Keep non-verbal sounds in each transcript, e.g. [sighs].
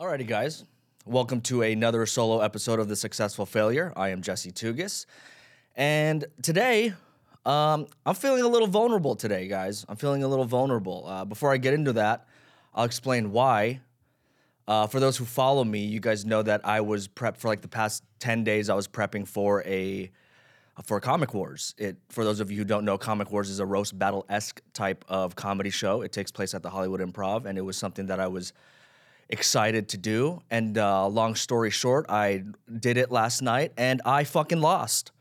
Alrighty, guys. Welcome to another solo episode of The Successful Failure. I am Jesse Tugis. And today, um, I'm feeling a little vulnerable today, guys. I'm feeling a little vulnerable. Uh, before I get into that, I'll explain why. Uh, for those who follow me, you guys know that I was prepped for like the past 10 days, I was prepping for a for Comic Wars. It for those of you who don't know, Comic Wars is a roast battle esque type of comedy show. It takes place at the Hollywood Improv, and it was something that I was excited to do. And uh, long story short, I did it last night, and I fucking lost.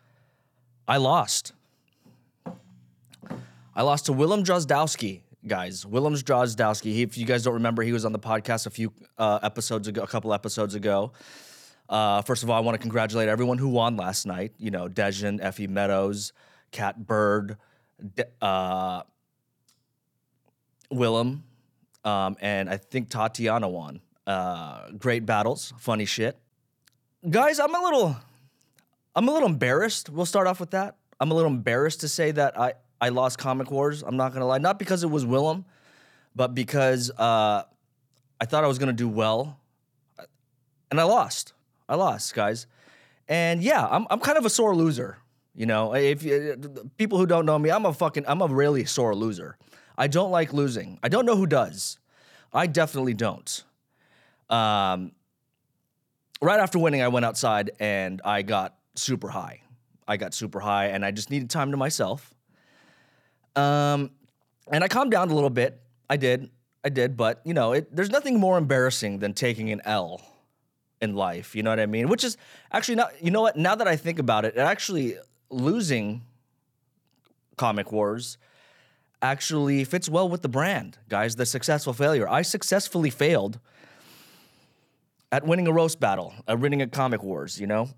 I lost. I lost to Willem Drozdowski, guys. Willem Drozdowski. If you guys don't remember, he was on the podcast a few uh, episodes ago, a couple episodes ago. Uh, first of all, I want to congratulate everyone who won last night. You know, Dejan, Effie Meadows, Cat Bird, De- uh, Willem, um, and I think Tatiana won. Uh, great battles, funny shit. Guys, I'm a little, I'm a little embarrassed. We'll start off with that. I'm a little embarrassed to say that I I lost Comic Wars. I'm not gonna lie, not because it was Willem, but because uh, I thought I was gonna do well, and I lost. I lost, guys. And yeah, I'm I'm kind of a sore loser. You know, if you, people who don't know me, I'm a fucking I'm a really sore loser. I don't like losing. I don't know who does. I definitely don't. Um, right after winning, I went outside and I got super high. I got super high, and I just needed time to myself. Um, and I calmed down a little bit. I did. I did, but you know, it, there's nothing more embarrassing than taking an L in life. You know what I mean? Which is actually not. You know what? Now that I think about it, it actually losing Comic Wars actually fits well with the brand, guys. The successful failure. I successfully failed at winning a roast battle, at winning a Comic Wars. You know,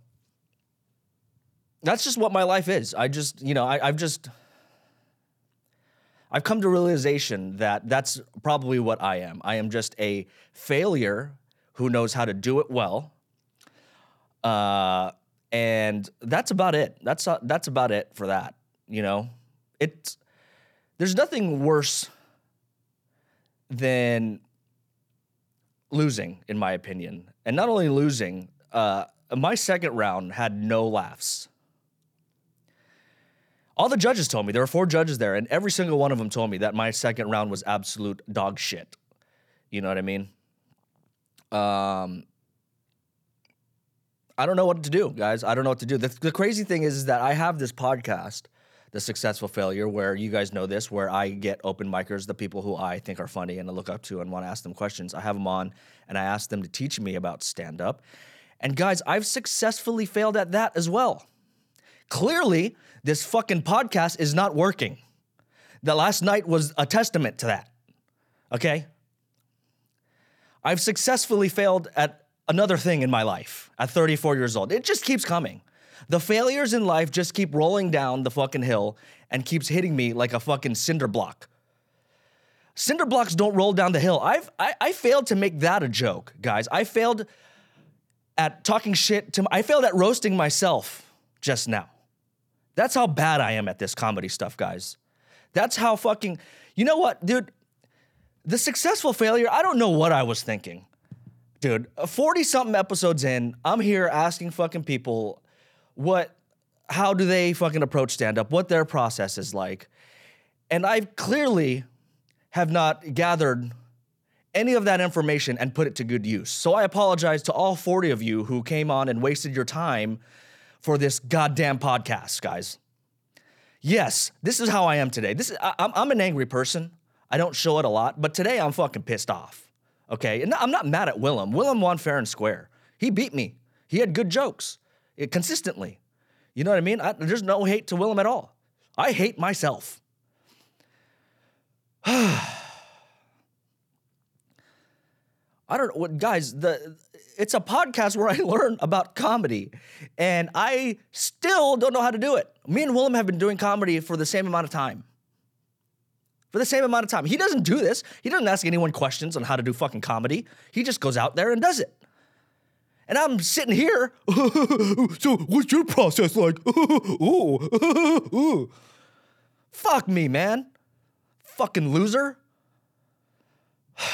that's just what my life is. I just, you know, I, I've just. I've come to realization that that's probably what I am. I am just a failure who knows how to do it well. Uh, and that's about it. That's uh, that's about it for that. You know, it's there's nothing worse than losing, in my opinion. And not only losing, uh, my second round had no laughs. All the judges told me there were four judges there, and every single one of them told me that my second round was absolute dog shit. You know what I mean? Um, I don't know what to do, guys. I don't know what to do. The, the crazy thing is, is that I have this podcast, The Successful Failure, where you guys know this, where I get open micers, the people who I think are funny and I look up to and want to ask them questions. I have them on and I ask them to teach me about stand up. And guys, I've successfully failed at that as well. Clearly, this fucking podcast is not working. The last night was a testament to that. Okay? I've successfully failed at another thing in my life at 34 years old. It just keeps coming. The failures in life just keep rolling down the fucking hill and keeps hitting me like a fucking cinder block. Cinder blocks don't roll down the hill. I've I, I failed to make that a joke, guys. I failed at talking shit to I failed at roasting myself just now. That's how bad I am at this comedy stuff, guys. That's how fucking You know what, dude? The successful failure, I don't know what I was thinking. Dude, 40 something episodes in, I'm here asking fucking people what how do they fucking approach stand up, what their process is like. And I clearly have not gathered any of that information and put it to good use. So I apologize to all 40 of you who came on and wasted your time for this goddamn podcast, guys. Yes, this is how I am today. This is, I, I'm, I'm an angry person. I don't show it a lot, but today I'm fucking pissed off. Okay, and I'm not mad at Willem. Willem won fair and square. He beat me. He had good jokes consistently. You know what I mean? I, there's no hate to Willem at all. I hate myself. [sighs] I don't know what guys, the it's a podcast where I [laughs] learn about comedy and I still don't know how to do it. Me and Willem have been doing comedy for the same amount of time. For the same amount of time. He doesn't do this. He doesn't ask anyone questions on how to do fucking comedy. He just goes out there and does it. And I'm sitting here. [laughs] so, what's your process like? [laughs] ooh, [laughs] Fuck me, man. Fucking loser. [sighs]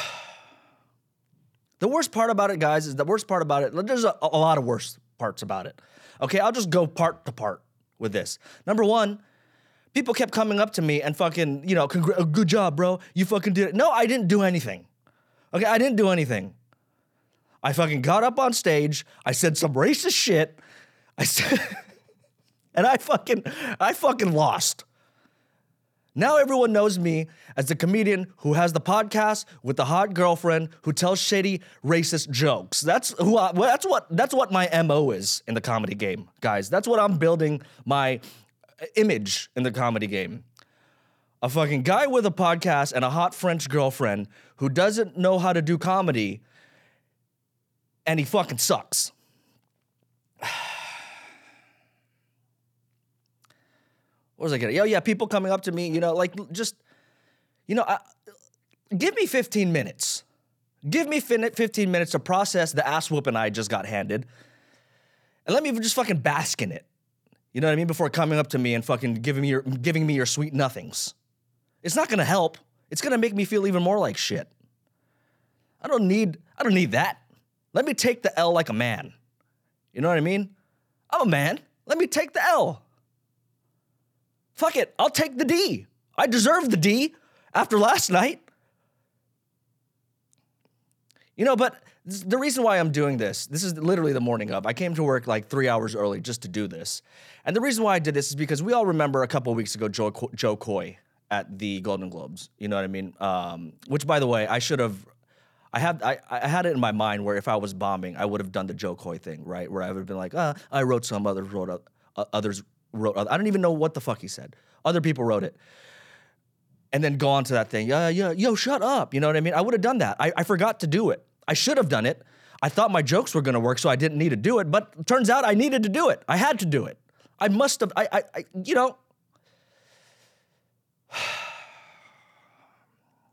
The worst part about it, guys, is the worst part about it. There's a, a lot of worse parts about it. Okay, I'll just go part to part with this. Number one, people kept coming up to me and fucking, you know, Congr- good job, bro. You fucking did it. No, I didn't do anything. Okay, I didn't do anything. I fucking got up on stage. I said some racist shit. I said, [laughs] and I fucking, I fucking lost. Now everyone knows me as the comedian who has the podcast with the hot girlfriend who tells shady racist jokes. That's who. I, that's what. That's what my mo is in the comedy game, guys. That's what I'm building my uh, image in the comedy game. A fucking guy with a podcast and a hot French girlfriend who doesn't know how to do comedy, and he fucking sucks. what was I getting? Oh yeah, people coming up to me, you know, like just, you know, I, give me 15 minutes. Give me 15 minutes to process the ass whooping I just got handed, and let me just fucking bask in it. You know what I mean? Before coming up to me and fucking giving me your giving me your sweet nothings. It's not gonna help. It's gonna make me feel even more like shit. I don't need I don't need that. Let me take the L like a man. You know what I mean? I'm a man. Let me take the L. Fuck it, I'll take the D. I deserve the D after last night. You know, but the reason why I'm doing this, this is literally the morning of. I came to work like three hours early just to do this. And the reason why I did this is because we all remember a couple weeks ago Jo, Jo Koy at the Golden Globes. You know what I mean? Um, which, by the way, I should have. I had I, I had it in my mind where if I was bombing, I would have done the Jo Koy thing, right? Where I would have been like, ah, I wrote some, others wrote, uh, others wrote. I don't even know what the fuck he said. Other people wrote it. And then go on to that thing. Yeah, yeah, yo, shut up. You know what I mean? I would have done that. I, I forgot to do it. I should have done it. I thought my jokes were gonna work, so I didn't need to do it. But turns out I needed to do it. I had to do it. I must have. I, I, I you know. [sighs]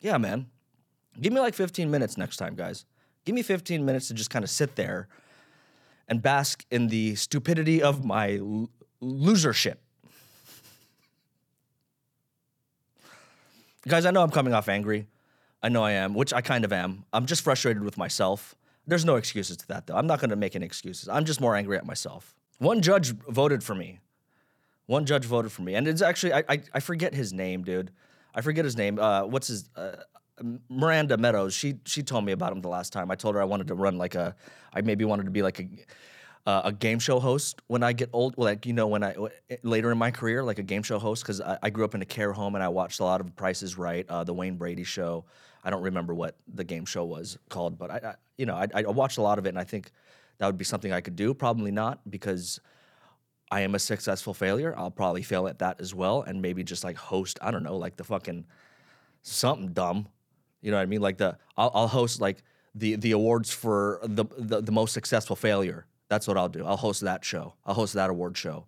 yeah, man. Give me like 15 minutes next time, guys. Give me 15 minutes to just kind of sit there and bask in the stupidity of my l- losership. Guys, I know I'm coming off angry. I know I am, which I kind of am. I'm just frustrated with myself. There's no excuses to that, though. I'm not going to make any excuses. I'm just more angry at myself. One judge voted for me. One judge voted for me, and it's actually I I, I forget his name, dude. I forget his name. Uh, what's his uh, Miranda Meadows? She she told me about him the last time. I told her I wanted to run like a. I maybe wanted to be like a uh, a game show host when I get old, like you know, when I later in my career, like a game show host, because I, I, grew up in a care home and I watched a lot of Prices Right, uh, the Wayne Brady show. I don't remember what the game show was called, but I, I you know, I, I, watched a lot of it, and I think that would be something I could do. Probably not because I am a successful failure. I'll probably fail at that as well, and maybe just like host. I don't know, like the fucking something dumb. You know what I mean? Like the I'll, I'll host like the the awards for the, the the most successful failure that's what I'll do. I'll host that show. I'll host that award show.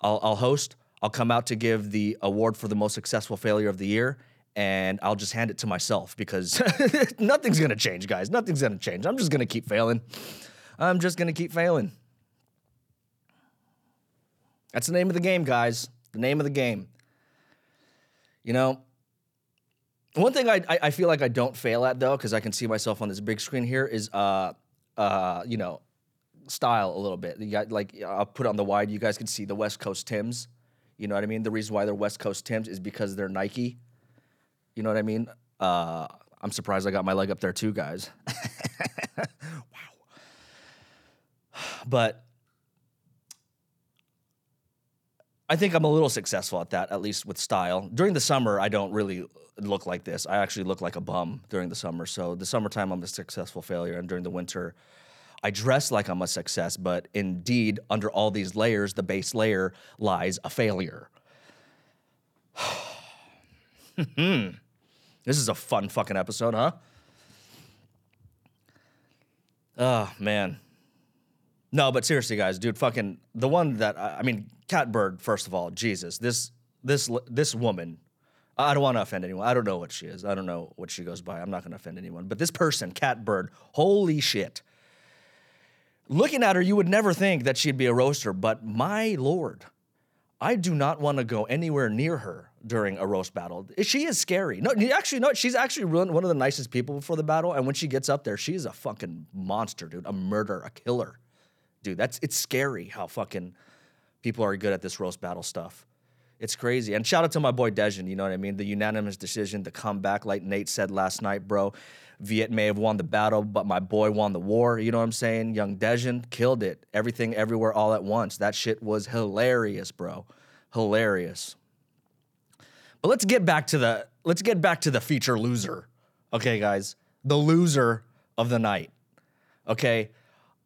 I'll, I'll host. I'll come out to give the award for the most successful failure of the year, and I'll just hand it to myself because [laughs] nothing's gonna change, guys. Nothing's gonna change. I'm just gonna keep failing. I'm just gonna keep failing. That's the name of the game, guys. The name of the game. You know, one thing I, I feel like I don't fail at though, because I can see myself on this big screen here, is uh uh you know style a little bit. You got like I'll put on the wide. You guys can see the West Coast Tims. You know what I mean? The reason why they're West Coast Tims is because they're Nike. You know what I mean? Uh, I'm surprised I got my leg up there too, guys. [laughs] wow. [sighs] But I think I'm a little successful at that, at least with style. During the summer, I don't really look like this. I actually look like a bum during the summer. So the summertime, I'm a successful failure, and during the winter, I dress like I'm a success, but indeed, under all these layers, the base layer lies a failure. [sighs] this is a fun fucking episode, huh? Oh, man. No, but seriously, guys, dude, fucking the one that I mean, Catbird. First of all, Jesus, this this this woman. I don't want to offend anyone. I don't know what she is. I don't know what she goes by. I'm not going to offend anyone. But this person, Catbird, holy shit looking at her, you would never think that she'd be a roaster, but my lord, I do not want to go anywhere near her. during a roast battle. She is scary. No, actually, no, she's actually one of the nicest people before the battle. And when she gets up there, she's a fucking monster, dude. A murderer, a killer, dude. That's it's scary how fucking people are good at this roast battle stuff. It's crazy. And shout out to my boy Dejan, you know what I mean? The unanimous decision to come back, like Nate said last night, bro. Viet may have won the battle, but my boy won the war. You know what I'm saying? Young Dejan killed it. Everything, everywhere, all at once. That shit was hilarious, bro. Hilarious. But let's get back to the let's get back to the feature loser. Okay, guys. The loser of the night. Okay.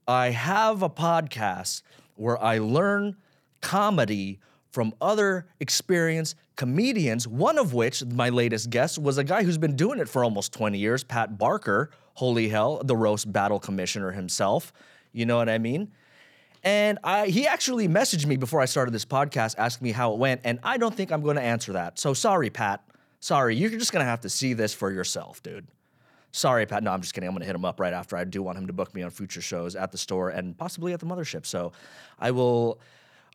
I have a podcast where I learn comedy from other experienced comedians, one of which, my latest guest, was a guy who's been doing it for almost 20 years, Pat Barker. Holy hell, the roast battle commissioner himself. You know what I mean? And I, he actually messaged me before I started this podcast, asking me how it went, and I don't think I'm going to answer that. So sorry, Pat. Sorry, you're just going to have to see this for yourself, dude. Sorry, Pat. No, I'm just kidding. I'm going to hit him up right after. I do want him to book me on future shows at the store and possibly at the mothership. So I will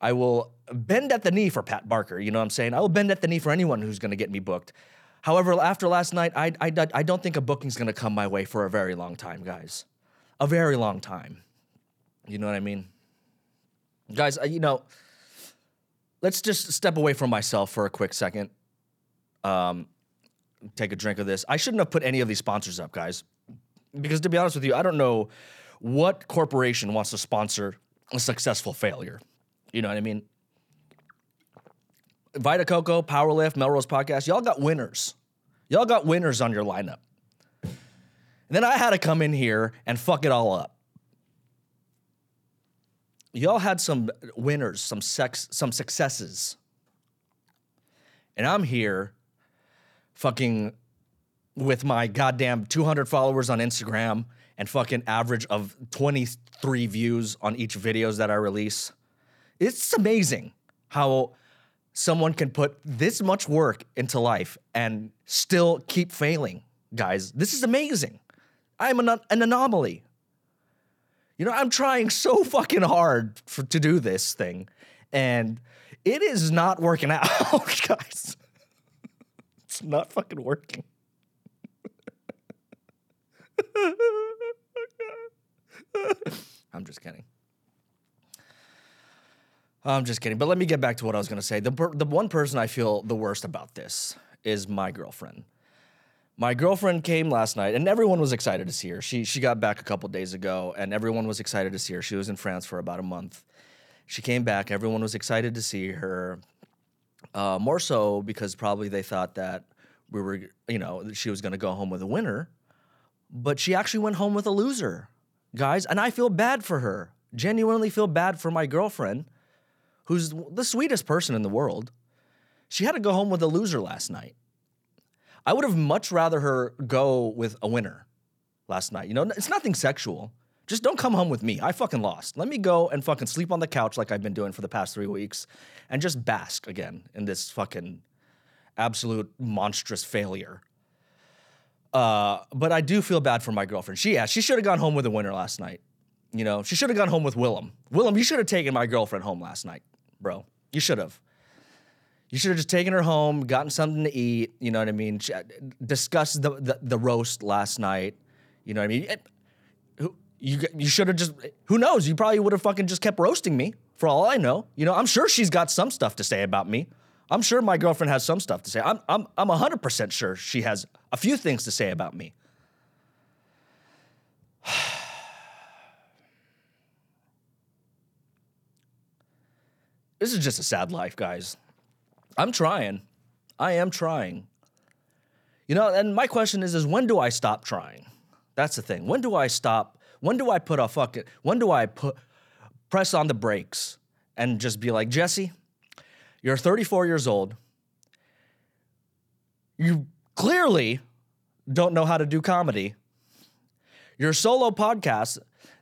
I will bend at the knee for Pat Barker. You know what I'm saying? I will bend at the knee for anyone who's going to get me booked. However, after last night, I, I, I don't think a booking's going to come my way for a very long time, guys. A very long time. You know what I mean? Guys, uh, you know, let's just step away from myself for a quick second. Um, take a drink of this. I shouldn't have put any of these sponsors up, guys, because to be honest with you, I don't know what corporation wants to sponsor a successful failure. You know what I mean? Vita Coco, Powerlift, Melrose Podcast, y'all got winners. Y'all got winners on your lineup. And then I had to come in here and fuck it all up. Y'all had some winners, some sex, some successes. And I'm here fucking with my goddamn 200 followers on Instagram and fucking average of 23 views on each videos that I release. It's amazing how someone can put this much work into life and still keep failing, guys. This is amazing. I'm an, an anomaly. You know, I'm trying so fucking hard for, to do this thing, and it is not working [laughs] out, guys. It's not fucking working. I'm just kidding. I'm just kidding. But let me get back to what I was going to say. The, the one person I feel the worst about this is my girlfriend. My girlfriend came last night, and everyone was excited to see her. She she got back a couple days ago, and everyone was excited to see her. She was in France for about a month. She came back. Everyone was excited to see her. Uh, more so because probably they thought that we were, you know, she was going to go home with a winner, but she actually went home with a loser, guys. And I feel bad for her. Genuinely feel bad for my girlfriend who's the sweetest person in the world, she had to go home with a loser last night. I would have much rather her go with a winner last night. You know, it's nothing sexual. Just don't come home with me. I fucking lost. Let me go and fucking sleep on the couch like I've been doing for the past three weeks and just bask again in this fucking absolute monstrous failure. Uh, but I do feel bad for my girlfriend. She, yeah, she should have gone home with a winner last night. You know, she should have gone home with Willem. Willem, you should have taken my girlfriend home last night bro. You should have. You should have just taken her home, gotten something to eat. You know what I mean? Discussed the, the, the roast last night. You know what I mean? It, who, you you should have just. Who knows? You probably would have fucking just kept roasting me. For all I know, you know, I'm sure she's got some stuff to say about me. I'm sure my girlfriend has some stuff to say. I'm I'm I'm 100% sure she has a few things to say about me. [sighs] This is just a sad life, guys. I'm trying. I am trying. You know, and my question is is when do I stop trying? That's the thing. When do I stop? When do I put a fucking when do I put press on the brakes and just be like, "Jesse, you're 34 years old. You clearly don't know how to do comedy. Your solo podcast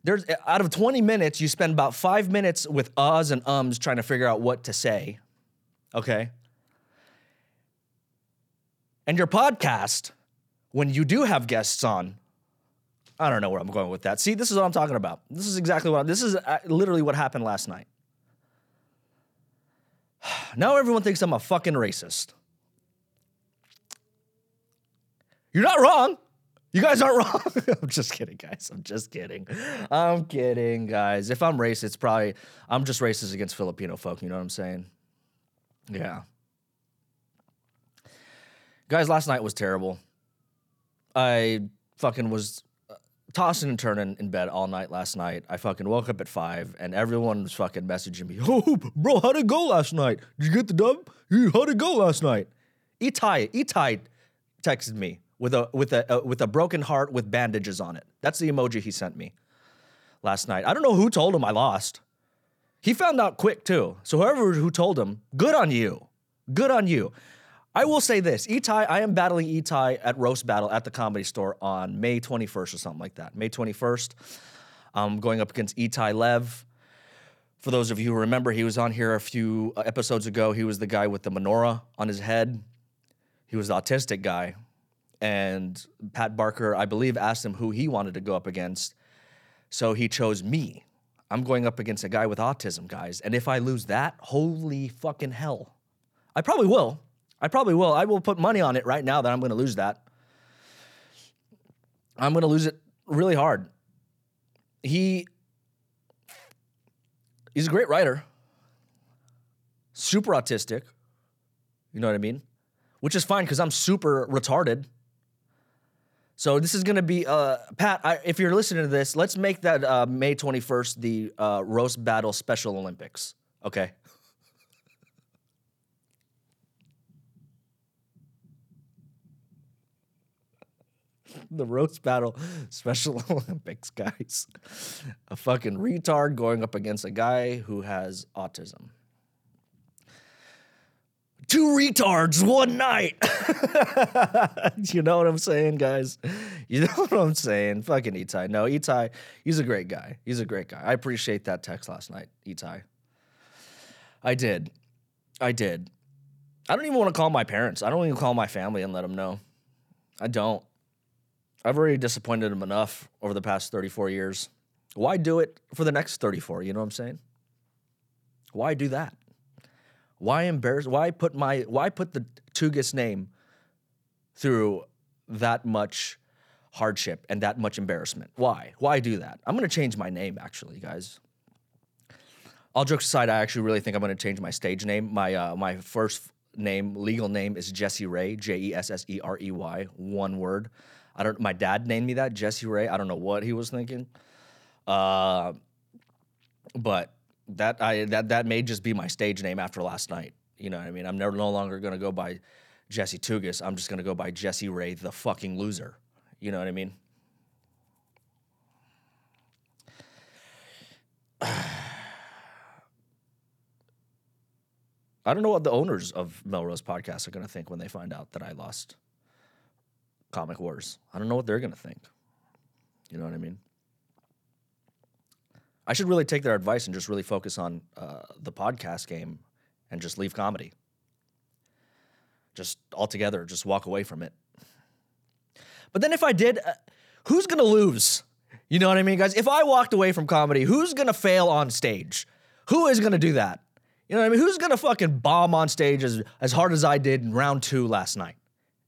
there's out of 20 minutes, you spend about five minutes with uhs and ums trying to figure out what to say. Okay. And your podcast, when you do have guests on, I don't know where I'm going with that. See, this is what I'm talking about. This is exactly what I'm, this is uh, literally what happened last night. [sighs] Now everyone thinks I'm a fucking racist. You're not wrong. You guys aren't [laughs] wrong. I'm just kidding, guys. I'm just kidding. I'm kidding, guys. If I'm racist, it's probably I'm just racist against Filipino folk. You know what I'm saying? Yeah. Guys, last night was terrible. I fucking was tossing and turning in bed all night last night. I fucking woke up at five and everyone was fucking messaging me. [laughs] Oh, bro, how'd it go last night? Did you get the dub? How'd it go last night? Itai, Itai texted me with a with a uh, with a broken heart with bandages on it. That's the emoji he sent me last night. I don't know who told him I lost. He found out quick too. So whoever who told him, good on you. Good on you. I will say this, Itai, I am battling Itai at Roast Battle at the Comedy Store on May 21st or something like that. May 21st. I'm going up against Itai Lev. For those of you who remember, he was on here a few uh, episodes ago. He was the guy with the menorah on his head. He was the autistic guy. And Pat Barker, I believe, asked him who he wanted to go up against. So he chose me. I'm going up against a guy with autism, guys. And if I lose that, holy fucking hell. I probably will. I probably will. I will put money on it right now that I'm going to lose that. I'm going to lose it really hard. He he's a great writer. Super autistic. You know what I mean? Which is fine cuz I'm super retarded. So this is going to be uh, Pat, I, if you're listening to this, let's make that uh, May 21st the uh, roast battle special Olympics. Okay? [laughs] the roast battle [laughs] Special [laughs] Olympics, guys. A fucking retard going up against a guy who has autism. Two retards, one night. you know what I'm saying, guys? You know what I'm saying? Fucking Itai. No, Itai, he's a great guy. He's a great guy. I appreciate that text last night, Itai. I did. I did. I don't even want to call my parents. I don't even call my family and let them know. I don't. I've already disappointed him enough over the past 34 years. Why do it for the next 34? You know what I'm saying? Why do that? Why embarrass? Why put my? Why put the Tugas name through that much hardship and that much embarrassment? Why? Why do that? I'm gonna change my name, actually, guys. All jokes aside, I actually really think I'm gonna change my stage name. My uh, my first name, legal name, is Jesse Ray, J E S S E R E Y, one word. I don't. My dad named me that Jesse Ray. I don't know what he was thinking. Uh, but that I that that may just be my stage name after last night. You know what I mean? I'm never no longer gonna go by Jesse Tugas. I'm just gonna go by Jesse Ray, the fucking loser. You know what I mean? [sighs] I don't know what the owners of Melrose Podcast are going to think when they find out that I lost Comic Wars. I don't know what they're going to think. You know what I mean? I should really take their advice and just really focus on uh, the podcast game and just leave comedy. Just altogether, just walk away from it. But then if I did, uh, who's going to lose? You know what I mean, guys? If I walked away from comedy, who's going to fail on stage? Who is going to do that? You know what I mean? Who's going to fucking bomb on stage as, as hard as I did in round two last night?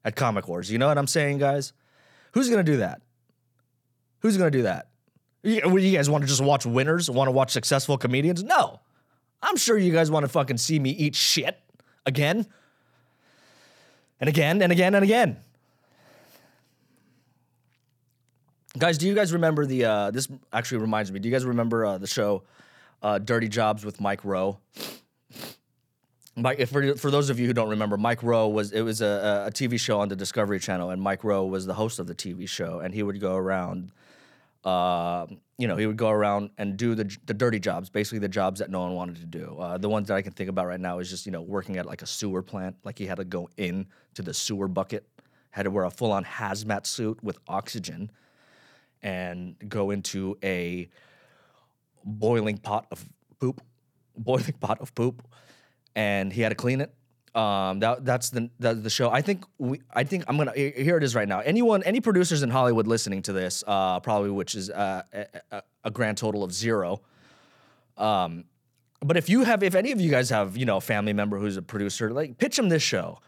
At Comic Wars. You know what I'm saying, guys? Who's gonna do that? Who's gonna do that? You, you guys want to just watch winners? Want to watch successful comedians? No. I'm sure you guys want to fucking see me eat shit again and again and again and again. Guys, do you guys remember the? Uh, this actually reminds me. Do you guys remember uh, the show uh, Dirty Jobs with Mike Rowe? Mike, for for those of you who don't remember, Mike Rowe was it was a, a TV show on the Discovery Channel, and Mike Rowe was the host of the TV show, and he would go around, uh, you know, he would go around and do the the dirty jobs, basically the jobs that no one wanted to do. Uh, the ones that I can think about right now is just you know working at like a sewer plant, like he had to go in to the sewer bucket, had to wear a full on hazmat suit with oxygen, and go into a boiling pot of poop, boiling [laughs] pot of poop and he had to clean it. Um, that that's the, the, show. I think we. I think I'm gonna. Here it is right now. Anyone, any producers in Hollywood listening to this, uh, probably which is uh, a, a, grand total of zero. Um, but if you have, if any of you guys have, you know, a family member who's a producer, like pitch them this show.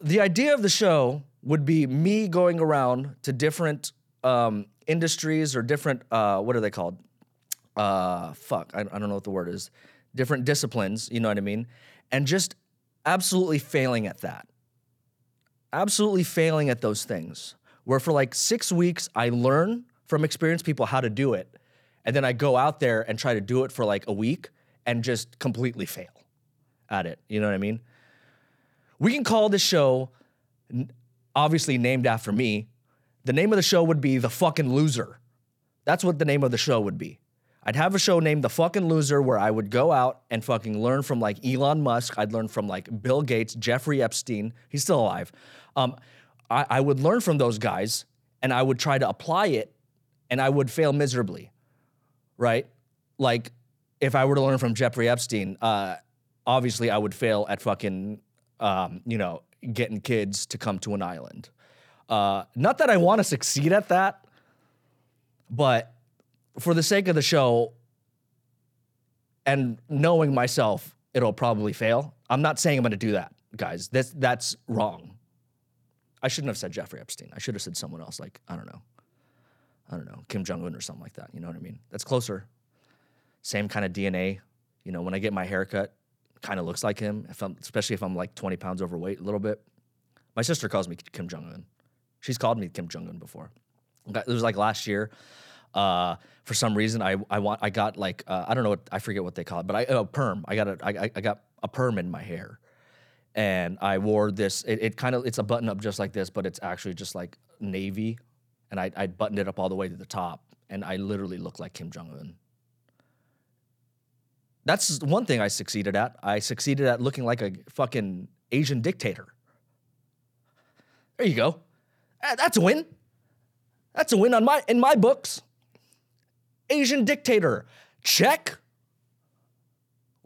The idea of the show would be me going around to different um, industries or different uh, what are they called? Uh, fuck, I, I don't know what the word is. Different disciplines, you know what I mean, and just absolutely failing at that. Absolutely failing at those things. Where for like six weeks I learn from experienced people how to do it, and then I go out there and try to do it for like a week and just completely fail at it. You know what I mean? We can call this show obviously named after me. The name of the show would be The Fucking Loser. That's what the name of the show would be. I'd have a show named The Fucking Loser where I would go out and fucking learn from like Elon Musk. I'd learn from like Bill Gates, Jeffrey Epstein. He's still alive. Um, I, I would learn from those guys and I would try to apply it and I would fail miserably, right? Like if I were to learn from Jeffrey Epstein, uh, obviously I would fail at fucking, um, you know, getting kids to come to an island. Uh, not that I want to succeed at that, but for the sake of the show and knowing myself, it'll probably fail. I'm not saying I'm going to do that, guys. That's that's wrong. I shouldn't have said Jeffrey Epstein. I should have said someone else, like I don't know, I don't know, Kim Jong Un or something like that. You know what I mean? That's closer. Same kind of DNA. You know, when I get my haircut, kind of looks like him. If I'm, especially if I'm like 20 pounds overweight, a little bit. My sister calls me Kim Jong Un. She's called me Kim Jong Un before. It was like last year. Uh, for some reason, I I want I got like uh, I don't know what I forget what they call it, but I a perm. I got a I, I got a perm in my hair, and I wore this. It, it kind of it's a button up just like this, but it's actually just like navy, and I I buttoned it up all the way to the top, and I literally look like Kim Jong Un. That's one thing I succeeded at. I succeeded at looking like a fucking Asian dictator. There you go. That's a win. That's a win on my in my books. Asian dictator. Check.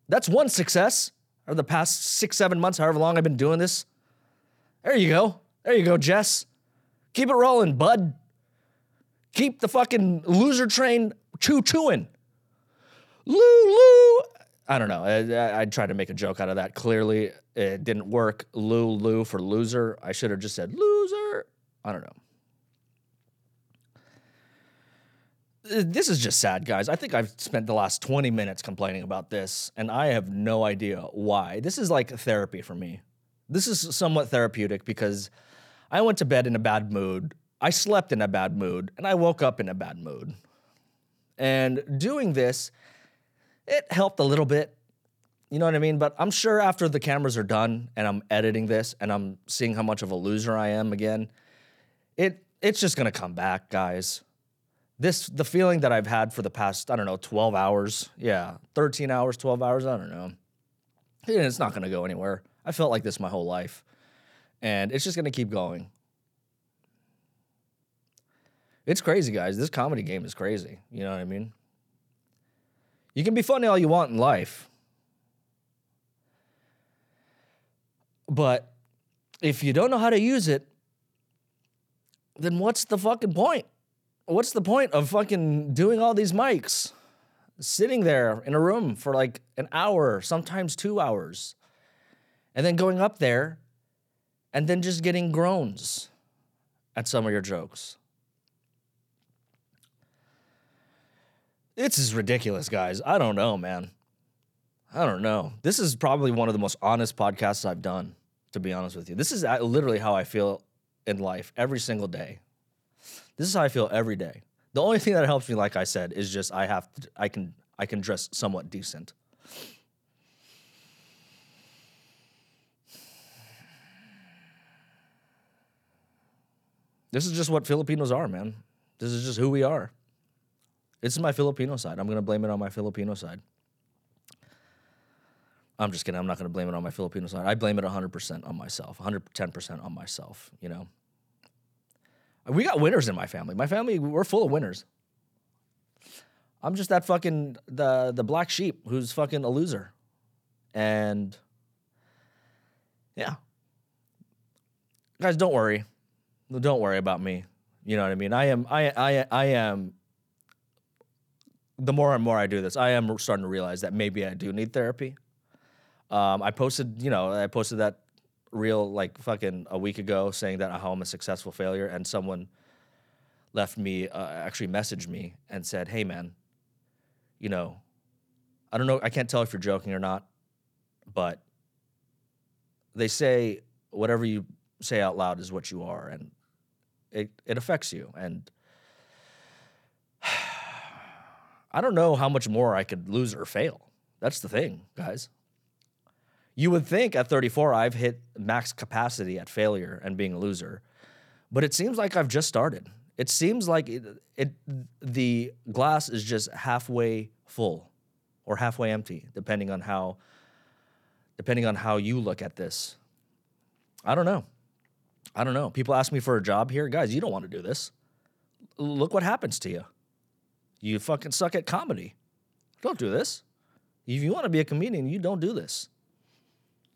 That's one success of the past six, seven months, however long I've been doing this. There you go. There you go, Jess. Keep it rolling, bud. Keep the fucking loser train choo chooing. Lou. I don't know. I, I, I tried to make a joke out of that. Clearly, it didn't work. Lou for loser. I should have just said loser. I don't know. Uh, This is just sad, guys. I think I've spent the last 20 minutes complaining about this, and I have no idea why. This is like therapy for me. This is somewhat therapeutic because I went to bed in a bad mood. I slept in a bad mood, and I woke up in a bad mood. And doing this, it helped a little bit. You know what I mean? But I'm sure after the cameras are done and I'm editing this and I'm seeing how much of a loser I am again, it it's just gonna come back, guys. This the feeling that I've had for the past, I don't know, 12 hours. Yeah, 13 hours, 12 hours, I don't know. It's not gonna go anywhere. I felt like this my whole life. And it's just gonna keep going. It's crazy, guys. This comedy game is crazy. You know what I mean? You can be funny all you want in life. But if you don't know how to use it, then what's the fucking point? What's the point of fucking doing all these mics? Sitting there in a room for like an hour, sometimes two hours, and then going up there and then just getting groans at some of your jokes. It's is ridiculous, guys. I don't know, man. I don't know. This is probably one of the most honest podcasts I've done, to be honest with you. This is uh, literally how I feel in life every single day. This is how I feel every day. The only thing that helps me, like I said, is just I have to, I can I can dress somewhat decent. This is just what Filipinos are, man. This is just who we are. This is my Filipino side. I'm gonna blame it on my Filipino side. I'm just kidding. I'm not gonna blame it on my Filipino side. I blame it 100% on myself, 110% on myself. You know, we got winners in my family. My family, we're full of winners. I'm just that fucking the the black sheep who's fucking a loser, and yeah, guys, don't worry, don't worry about me. You know what I mean? I am I I I am. The more and more I do this, I am starting to realize that maybe I do need therapy. Um, I posted, you know, I posted that reel like fucking a week ago saying that how I'm a successful failure, and someone left me uh, actually messaged me and said, "Hey man, you know, I don't know, I can't tell if you're joking or not, but they say whatever you say out loud is what you are, and it it affects you and." [sighs] I don't know how much more I could lose or fail. That's the thing, guys. You would think at 34 I've hit max capacity at failure and being a loser, but it seems like I've just started. It seems like it, it the glass is just halfway full or halfway empty, depending on how depending on how you look at this. I don't know. I don't know. People ask me for a job here, guys. You don't want to do this. Look what happens to you. You fucking suck at comedy. Don't do this. If you want to be a comedian, you don't do this.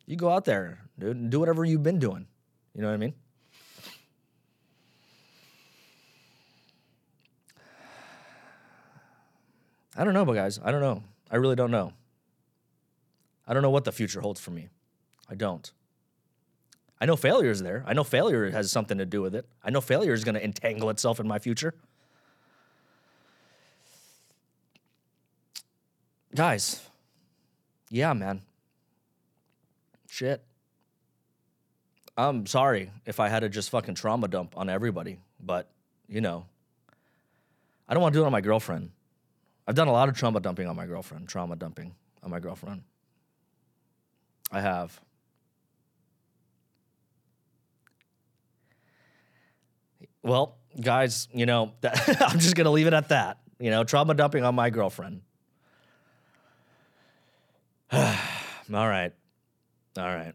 You go out there, dude, do whatever you've been doing. You know what I mean? I don't know, but guys, I don't know. I really don't know. I don't know what the future holds for me. I don't. I know failure is there. I know failure has something to do with it. I know failure is going to entangle itself in my future. Guys, yeah, man. Shit. I'm sorry if I had to just fucking trauma dump on everybody, but you know, I don't want to do it on my girlfriend. I've done a lot of trauma dumping on my girlfriend, trauma dumping on my girlfriend. I have. Well, guys, you know, that, [laughs] I'm just going to leave it at that. You know, trauma dumping on my girlfriend. [sighs] All right. All right.